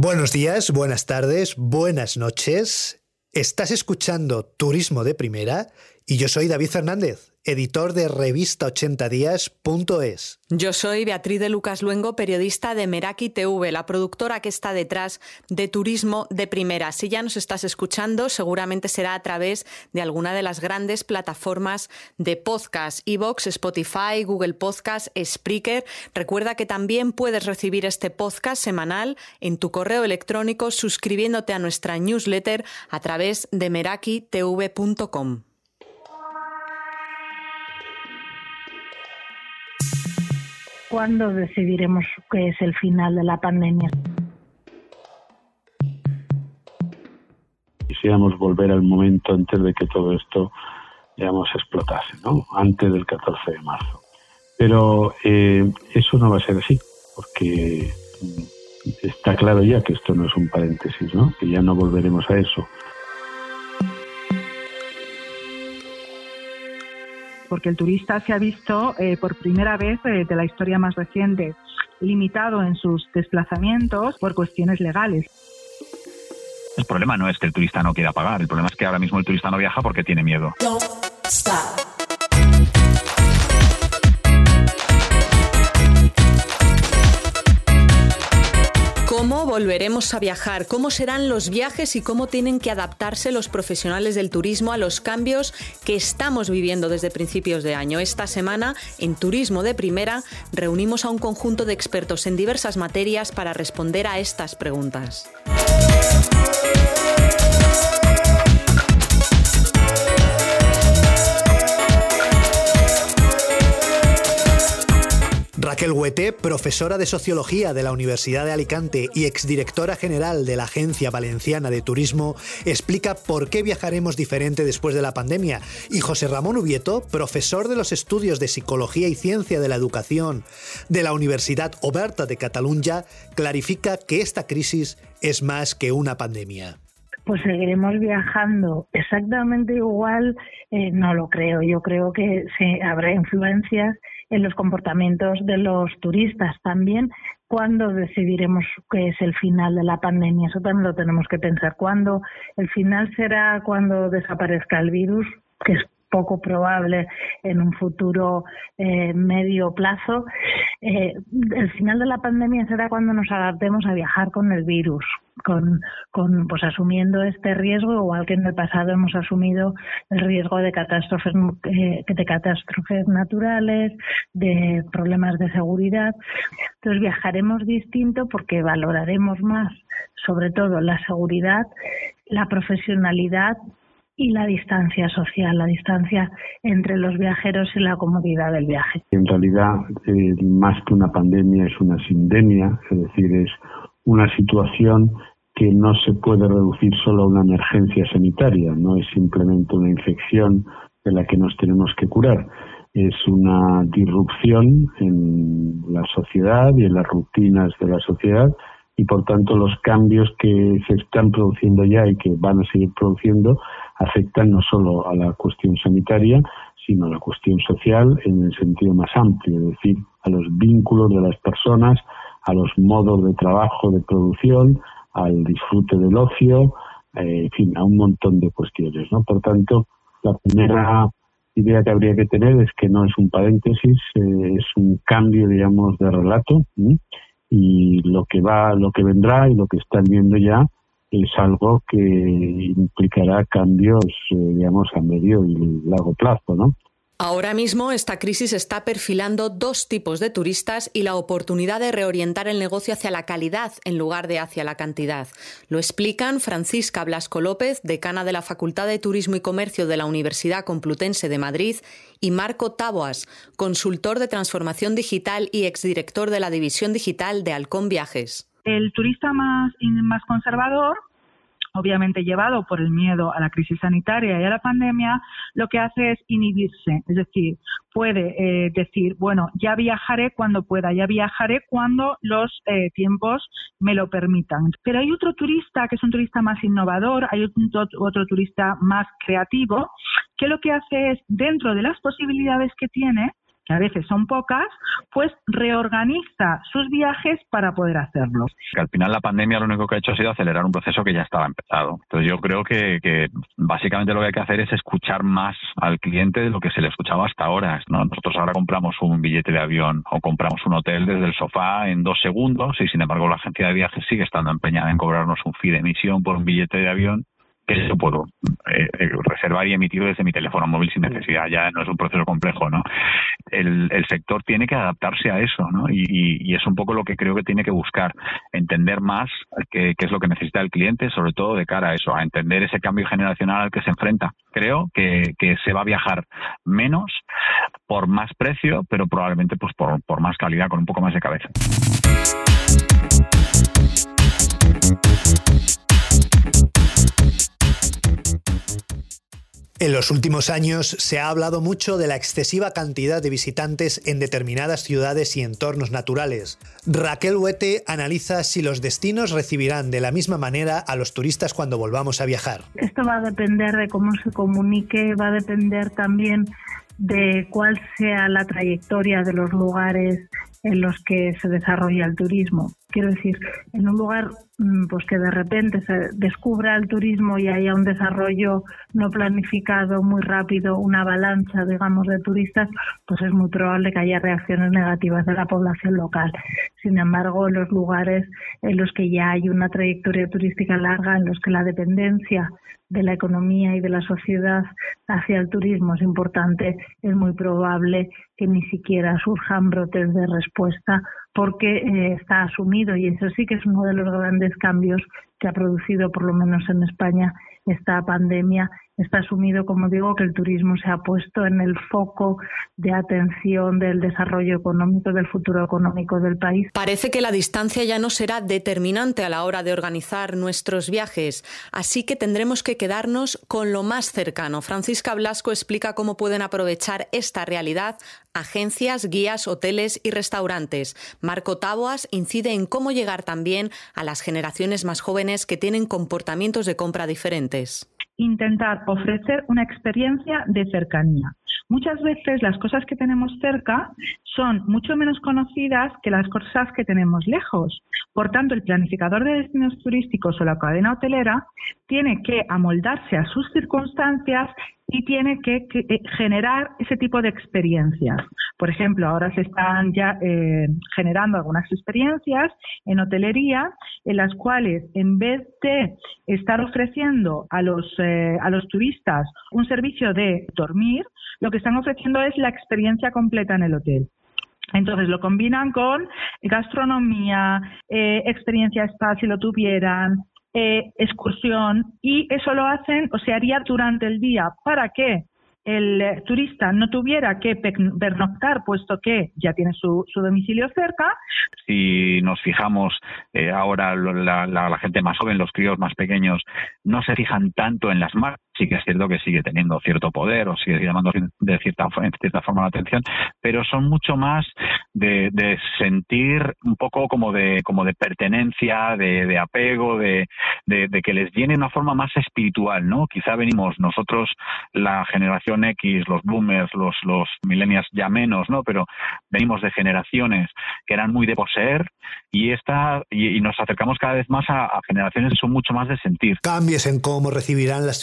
Buenos días, buenas tardes, buenas noches. Estás escuchando Turismo de Primera y yo soy David Fernández editor de revista80días.es. Yo soy Beatriz de Lucas Luengo, periodista de Meraki TV, la productora que está detrás de Turismo de Primera. Si ya nos estás escuchando, seguramente será a través de alguna de las grandes plataformas de podcast, Evox, Spotify, Google Podcast, Spreaker. Recuerda que también puedes recibir este podcast semanal en tu correo electrónico suscribiéndote a nuestra newsletter a través de merakitv.com. ¿Cuándo decidiremos que es el final de la pandemia? Quisiéramos volver al momento antes de que todo esto, digamos, explotase, ¿no? Antes del 14 de marzo. Pero eh, eso no va a ser así, porque está claro ya que esto no es un paréntesis, ¿no? Que ya no volveremos a eso. Porque el turista se ha visto eh, por primera vez eh, de la historia más reciente limitado en sus desplazamientos por cuestiones legales. El problema no es que el turista no quiera pagar, el problema es que ahora mismo el turista no viaja porque tiene miedo. ¿Cómo volveremos a viajar? ¿Cómo serán los viajes y cómo tienen que adaptarse los profesionales del turismo a los cambios que estamos viviendo desde principios de año? Esta semana, en Turismo de Primera, reunimos a un conjunto de expertos en diversas materias para responder a estas preguntas. Raquel Huete, profesora de Sociología de la Universidad de Alicante y exdirectora general de la Agencia Valenciana de Turismo, explica por qué viajaremos diferente después de la pandemia. Y José Ramón Ubieto, profesor de los estudios de Psicología y Ciencia de la Educación de la Universidad Oberta de Cataluña, clarifica que esta crisis es más que una pandemia pues seguiremos viajando exactamente igual, eh, no lo creo. Yo creo que se, habrá influencias en los comportamientos de los turistas también. ¿Cuándo decidiremos que es el final de la pandemia? Eso también lo tenemos que pensar. ¿Cuándo? ¿El final será cuando desaparezca el virus? que es poco probable en un futuro eh, medio plazo. Eh, el final de la pandemia será cuando nos adaptemos a viajar con el virus, con, con pues asumiendo este riesgo, igual que en el pasado hemos asumido el riesgo de catástrofes eh, de catástrofes naturales, de problemas de seguridad. Entonces viajaremos distinto porque valoraremos más, sobre todo la seguridad, la profesionalidad y la distancia social, la distancia entre los viajeros y la comodidad del viaje. En realidad, eh, más que una pandemia, es una sindemia, es decir, es una situación que no se puede reducir solo a una emergencia sanitaria, no es simplemente una infección de la que nos tenemos que curar, es una disrupción en la sociedad y en las rutinas de la sociedad y por tanto los cambios que se están produciendo ya y que van a seguir produciendo afectan no solo a la cuestión sanitaria, sino a la cuestión social en el sentido más amplio, es decir, a los vínculos de las personas, a los modos de trabajo, de producción, al disfrute del ocio, eh, en fin, a un montón de cuestiones. Por tanto, la primera idea que habría que tener es que no es un paréntesis, eh, es un cambio, digamos, de relato y lo que va, lo que vendrá y lo que están viendo ya es algo que implicará cambios, eh, digamos, a medio y largo plazo, ¿no? Ahora mismo esta crisis está perfilando dos tipos de turistas y la oportunidad de reorientar el negocio hacia la calidad en lugar de hacia la cantidad. Lo explican Francisca Blasco López, decana de la Facultad de Turismo y Comercio de la Universidad Complutense de Madrid, y Marco Taboas, consultor de transformación digital y exdirector de la División Digital de Halcón Viajes. El turista más, más conservador obviamente llevado por el miedo a la crisis sanitaria y a la pandemia, lo que hace es inhibirse, es decir, puede eh, decir, bueno, ya viajaré cuando pueda, ya viajaré cuando los eh, tiempos me lo permitan. Pero hay otro turista que es un turista más innovador, hay otro, otro turista más creativo, que lo que hace es, dentro de las posibilidades que tiene, que a veces son pocas, pues reorganiza sus viajes para poder hacerlos. Que al final la pandemia lo único que ha hecho ha sido acelerar un proceso que ya estaba empezado. Entonces yo creo que, que básicamente lo que hay que hacer es escuchar más al cliente de lo que se le escuchaba hasta ahora. ¿no? Nosotros ahora compramos un billete de avión o compramos un hotel desde el sofá en dos segundos y sin embargo la agencia de viajes sigue estando empeñada en cobrarnos un fee de emisión por un billete de avión que yo puedo eh, eh, reservar y emitir desde mi teléfono móvil sin necesidad. Ya no es un proceso complejo, ¿no? El, sector tiene que adaptarse a eso, ¿no? Y, es un poco lo que creo que tiene que buscar, entender más qué, es lo que necesita el cliente, sobre todo de cara a eso, a entender ese cambio generacional al que se enfrenta. Creo que, se va a viajar menos por más precio, pero probablemente pues por, por más calidad, con un poco más de cabeza. En los últimos años se ha hablado mucho de la excesiva cantidad de visitantes en determinadas ciudades y entornos naturales. Raquel Huete analiza si los destinos recibirán de la misma manera a los turistas cuando volvamos a viajar. Esto va a depender de cómo se comunique, va a depender también de cuál sea la trayectoria de los lugares en los que se desarrolla el turismo. Quiero decir, en un lugar pues que de repente se descubra el turismo y haya un desarrollo no planificado muy rápido, una avalancha, digamos, de turistas, pues es muy probable que haya reacciones negativas de la población local. Sin embargo, en los lugares en los que ya hay una trayectoria turística larga, en los que la dependencia de la economía y de la sociedad hacia el turismo es importante, es muy probable que ni siquiera surjan brotes de respuesta porque eh, está asumido. Y eso sí que es uno de los grandes cambios que ha producido por lo menos en España esta pandemia está asumido, como digo, que el turismo se ha puesto en el foco de atención del desarrollo económico, del futuro económico del país. Parece que la distancia ya no será determinante a la hora de organizar nuestros viajes, así que tendremos que quedarnos con lo más cercano. Francisca Blasco explica cómo pueden aprovechar esta realidad agencias, guías, hoteles y restaurantes. Marco Taboas incide en cómo llegar también a las generaciones más jóvenes que tienen comportamientos de compra diferentes intentar ofrecer una experiencia de cercanía. Muchas veces las cosas que tenemos cerca son mucho menos conocidas que las cosas que tenemos lejos. Por tanto, el planificador de destinos turísticos o la cadena hotelera tiene que amoldarse a sus circunstancias y tiene que, eh, generar ese tipo de experiencias. Por ejemplo, ahora se están ya eh, generando algunas experiencias en hotelería en las cuales en vez de estar ofreciendo a los, eh, a los turistas un servicio de dormir, lo que están ofreciendo es la experiencia completa en el hotel. Entonces lo combinan con gastronomía, experiencia spa si lo tuvieran, eh, excursión y eso lo hacen o se haría durante el día. ¿Para qué? el eh, turista no tuviera que pernoctar, puesto que ya tiene su, domicilio cerca. Si nos fijamos eh, ahora, la, gente más joven, los críos más pequeños, no se fijan tanto en las marcas. Sí que es cierto que sigue teniendo cierto poder o sigue llamando de cierta, en cierta forma la atención, pero son mucho más de, sentir un poco como de, como de pertenencia, de, apego, de, de, que les viene una forma más espiritual, ¿no? Quizá venimos nosotros, la generación X, los boomers, los, los millennials ya menos, ¿no? Pero venimos de generaciones que eran muy de poseer y esta y, nos acercamos cada vez más a, generaciones que son mucho más de sentir. Cambios en cómo recibirán las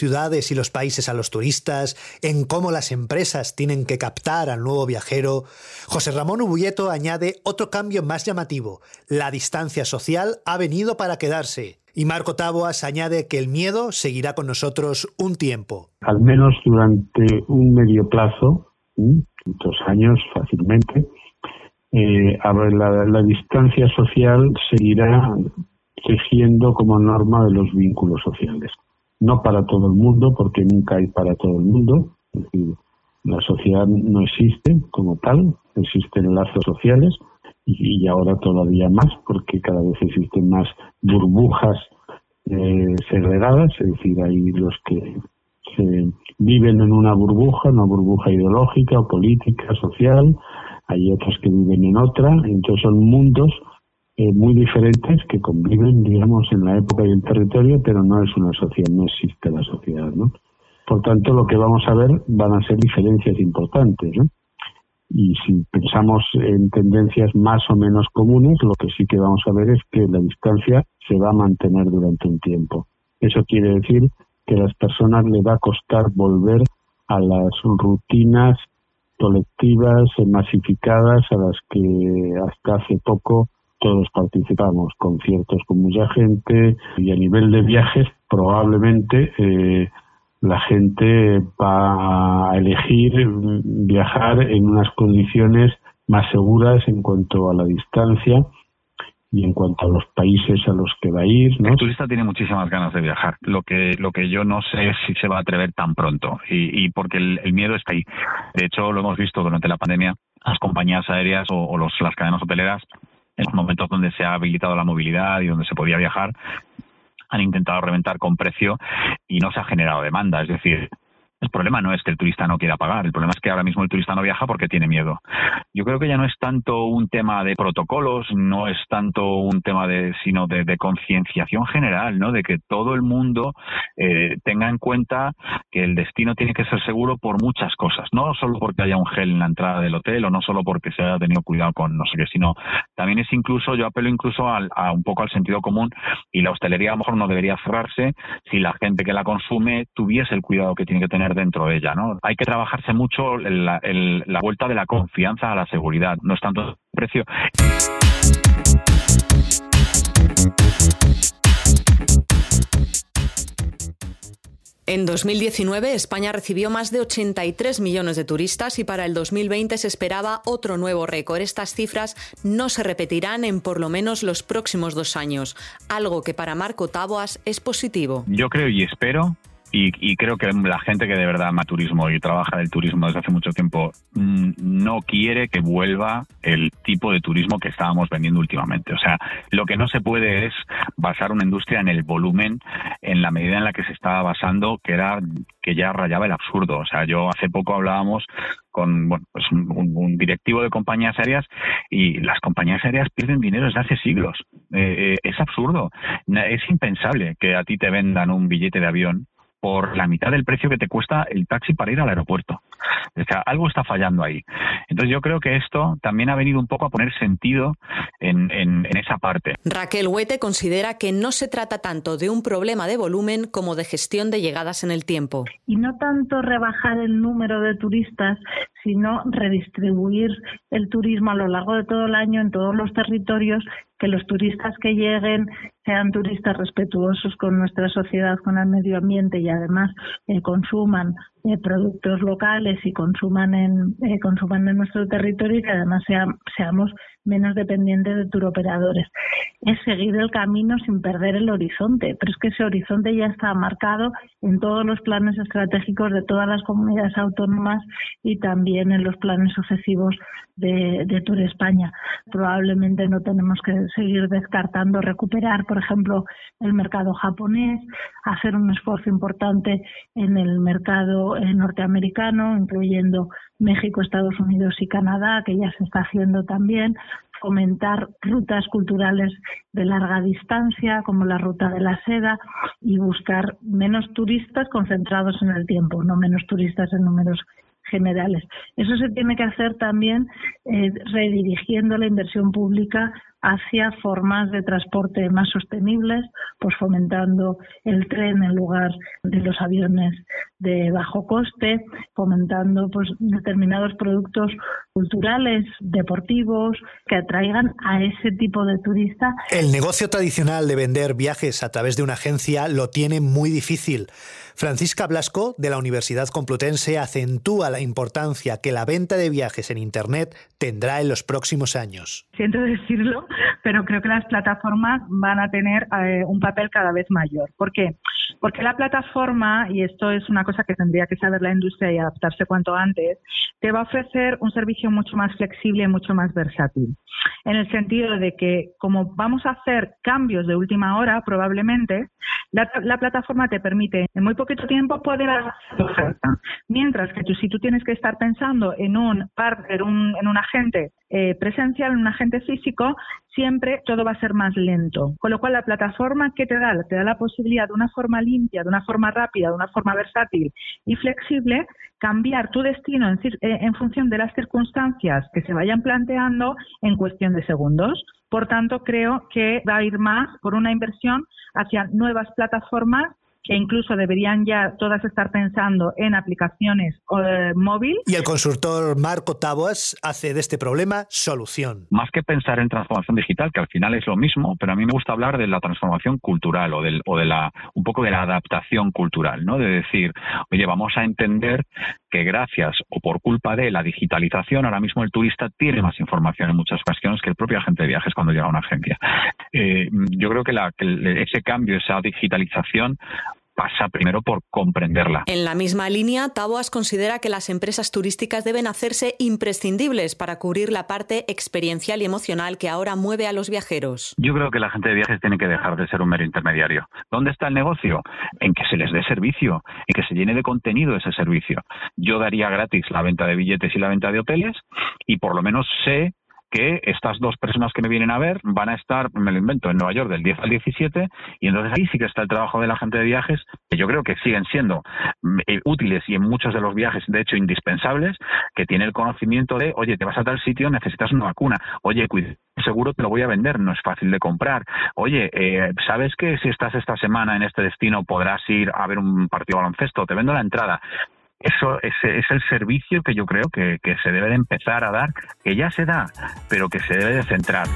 y los países a los turistas, en cómo las empresas tienen que captar al nuevo viajero. José Ramón Ubulleto añade otro cambio más llamativo. La distancia social ha venido para quedarse. Y Marco Taboas añade que el miedo seguirá con nosotros un tiempo. Al menos durante un medio plazo, dos años fácilmente, eh, la, distancia social seguirá tejiendo como norma de los vínculos sociales. No para todo el mundo, porque nunca hay para todo el mundo. Es decir, la sociedad no existe como tal, existen lazos sociales, y, ahora todavía más porque cada vez existen más burbujas eh, segregadas, es decir, hay los que se viven en una burbuja, una burbuja ideológica, política, social, hay otros que viven en otra, entonces son mundos eh, muy diferentes que conviven, digamos, en la época y el territorio, pero no es una sociedad, no existe la sociedad, ¿no? Por tanto, lo que vamos a ver van a ser diferencias importantes, ¿no? Y si pensamos en tendencias más o menos comunes, lo que sí que vamos a ver es que la distancia se va a mantener durante un tiempo. Eso quiere decir que a las personas le va a costar volver a las rutinas colectivas masificadas a las que hasta hace poco todos participamos, conciertos con mucha gente y a nivel de viajes probablemente eh, la gente va a elegir viajar en unas condiciones más seguras en cuanto a la distancia y en cuanto a los países a los que va a ir. El turista tiene muchísimas ganas de viajar. Lo que, lo que yo no sé es si se va a atrever tan pronto y, y porque el, miedo está ahí. De hecho, lo hemos visto durante la pandemia, las compañías aéreas o, los, las cadenas hoteleras en los momentos donde se ha habilitado la movilidad y donde se podía viajar, han intentado reventar con precio y no se ha generado demanda. Es decir, el problema no es que el turista no quiera pagar, el problema es que ahora mismo el turista no viaja porque tiene miedo. Yo creo que ya no es tanto un tema de protocolos, no es tanto un tema de, sino de, concienciación general, ¿no? De que todo el mundo eh, tenga en cuenta que el destino tiene que ser seguro por muchas cosas, no solo porque haya un gel en la entrada del hotel o no solo porque se haya tenido cuidado con no sé qué, sino también es incluso, yo apelo incluso al, a un poco al sentido común y la hostelería a lo mejor no debería cerrarse si la gente que la consume tuviese el cuidado que tiene que tener dentro de ella. ¿no? Hay que trabajarse mucho la, la vuelta de la confianza a la seguridad, no es tanto el precio. En 2019 España recibió más de 83 millones de turistas y para el 2020 se esperaba otro nuevo récord. Estas cifras no se repetirán en por lo menos los próximos dos años, algo que para Marco Taboas es positivo. Yo creo y espero y, creo que la gente que de verdad ama turismo y trabaja del turismo desde hace mucho tiempo mm, no quiere que vuelva el tipo de turismo que estábamos vendiendo últimamente. O sea, lo que no se puede es basar una industria en el volumen en la medida en la que se estaba basando, que era que ya rayaba el absurdo. O sea, yo hace poco hablábamos con bueno, pues un, directivo de compañías aéreas y las compañías aéreas pierden dinero desde hace siglos. Eh, eh, es absurdo. Es impensable que a ti te vendan un billete de avión por la mitad del precio que te cuesta el taxi para ir al aeropuerto. O sea, algo está fallando ahí. Entonces yo creo que esto también ha venido un poco a poner sentido en, esa parte. Raquel Huete considera que no se trata tanto de un problema de volumen como de gestión de llegadas en el tiempo. Y no tanto rebajar el número de turistas, sino redistribuir el turismo a lo largo de todo el año en todos los territorios que los turistas que lleguen sean turistas respetuosos con nuestra sociedad, con el medio ambiente y además eh, consuman eh, productos locales y consuman en, eh, consuman en nuestro territorio y que además seamos menos dependientes de turoperadores. Es seguir el camino sin perder el horizonte, pero es que ese horizonte ya está marcado en todos los planes estratégicos de todas las comunidades autónomas y también en los planes sucesivos de, Tour España. Probablemente no tenemos que seguir descartando recuperar, por ejemplo, el mercado japonés, hacer un esfuerzo importante en el mercado eh, norteamericano, incluyendo México, Estados Unidos y Canadá, que ya se está haciendo también, fomentar rutas culturales de larga distancia, como la ruta de la seda, y buscar menos turistas concentrados en el tiempo, no menos turistas en números generales. Eso se tiene que hacer también eh, redirigiendo la inversión pública hacia formas de transporte más sostenibles, pues fomentando el tren en lugar de los aviones de bajo coste, fomentando pues determinados productos culturales, deportivos, que atraigan a ese tipo de turista. El negocio tradicional de vender viajes a través de una agencia lo tiene muy difícil. Francisca Blasco, de la Universidad Complutense, acentúa la importancia que la venta de viajes en Internet tendrá en los próximos años. Siento decirlo, pero creo que las plataformas van a tener eh, un papel cada vez mayor. ¿Por qué? Porque la plataforma, y esto es una cosa que tendría que saber la industria y adaptarse cuanto antes, te va a ofrecer un servicio mucho más flexible y mucho más versátil. En el sentido de que, como vamos a hacer cambios de última hora, probablemente, La, plataforma te permite en muy poquito tiempo poder hacer oferta. Mientras que tú, si tú tienes que estar pensando en un partner, en un agente eh, presencial, en un agente físico, siempre todo va a ser más lento. Con lo cual, la plataforma que te da, te da la posibilidad de una forma limpia, de una forma rápida, de una forma versátil y flexible, cambiar tu destino en, eh, en función de las circunstancias que se vayan planteando en cuestión de segundos. Por tanto, creo que va a ir más por una inversión hacia nuevas plataformas que incluso deberían ya todas estar pensando en aplicaciones eh, móvil. Y el consultor Marco Taboas hace de este problema solución. Más que pensar en transformación digital, que al final es lo mismo, pero a mí me gusta hablar de la transformación cultural o, del, o de la un poco de la adaptación cultural, ¿no? De decir, oye, vamos a entender gracias o por culpa de la digitalización, ahora mismo el turista tiene más información en muchas ocasiones que el propio agente de viajes cuando llega a una agencia. Eh, yo creo que, la, que ese cambio, esa digitalización, pasa primero por comprenderla. En la misma línea, Taboas considera que las empresas turísticas deben hacerse imprescindibles para cubrir la parte experiencial y emocional que ahora mueve a los viajeros. Yo creo que la gente de viajes tiene que dejar de ser un mero intermediario. ¿Dónde está el negocio? En que se les dé servicio, en que se llene de contenido ese servicio. Yo daría gratis la venta de billetes y la venta de hoteles y por lo menos sé que estas dos personas que me vienen a ver van a estar, me lo invento, en Nueva York del 10 al 17 y entonces ahí sí que está el trabajo de la gente de viajes, que yo creo que siguen siendo mm, eh, útiles y en muchos de los viajes, de hecho, indispensables, que tiene el conocimiento de, oye, te vas a tal sitio, necesitas una vacuna, oye, seguro te lo voy a vender, no es fácil de comprar. Oye, eh, ¿sabes que si estás esta semana en este destino podrás ir a ver un partido de baloncesto? Te vendo la entrada eso es, el servicio que yo creo que, que se debe de empezar a dar, que ya se da, pero que se debe de centrar.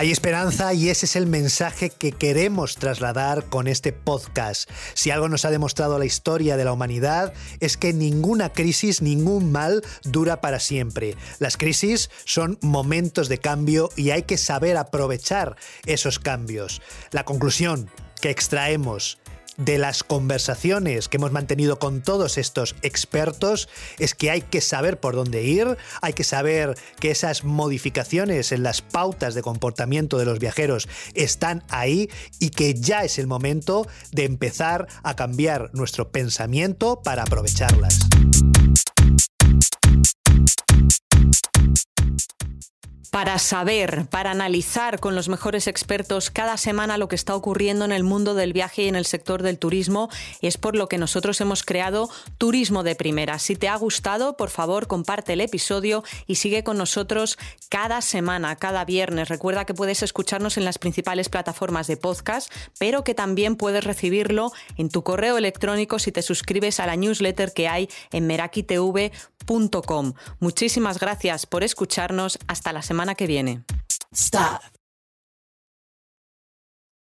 Hay esperanza y ese es el mensaje que queremos trasladar con este podcast. Si algo nos ha demostrado la historia de la humanidad es que ninguna crisis, ningún mal dura para siempre. Las crisis son momentos de cambio y hay que saber aprovechar esos cambios. La conclusión que extraemos de las conversaciones que hemos mantenido con todos estos expertos es que hay que saber por dónde ir, hay que saber que esas modificaciones en las pautas de comportamiento de los viajeros están ahí y que ya es el momento de empezar a cambiar nuestro pensamiento para aprovecharlas. Para saber, para analizar con los mejores expertos cada semana lo que está ocurriendo en el mundo del viaje y en el sector del turismo. Y es por lo que nosotros hemos creado Turismo de Primera. Si te ha gustado, por favor, comparte el episodio y sigue con nosotros cada semana, cada viernes. Recuerda que puedes escucharnos en las principales plataformas de podcast, pero que también puedes recibirlo en tu correo electrónico si te suscribes a la newsletter que hay en merakitv.com. Muchísimas gracias por escucharnos. Hasta la semana que viene.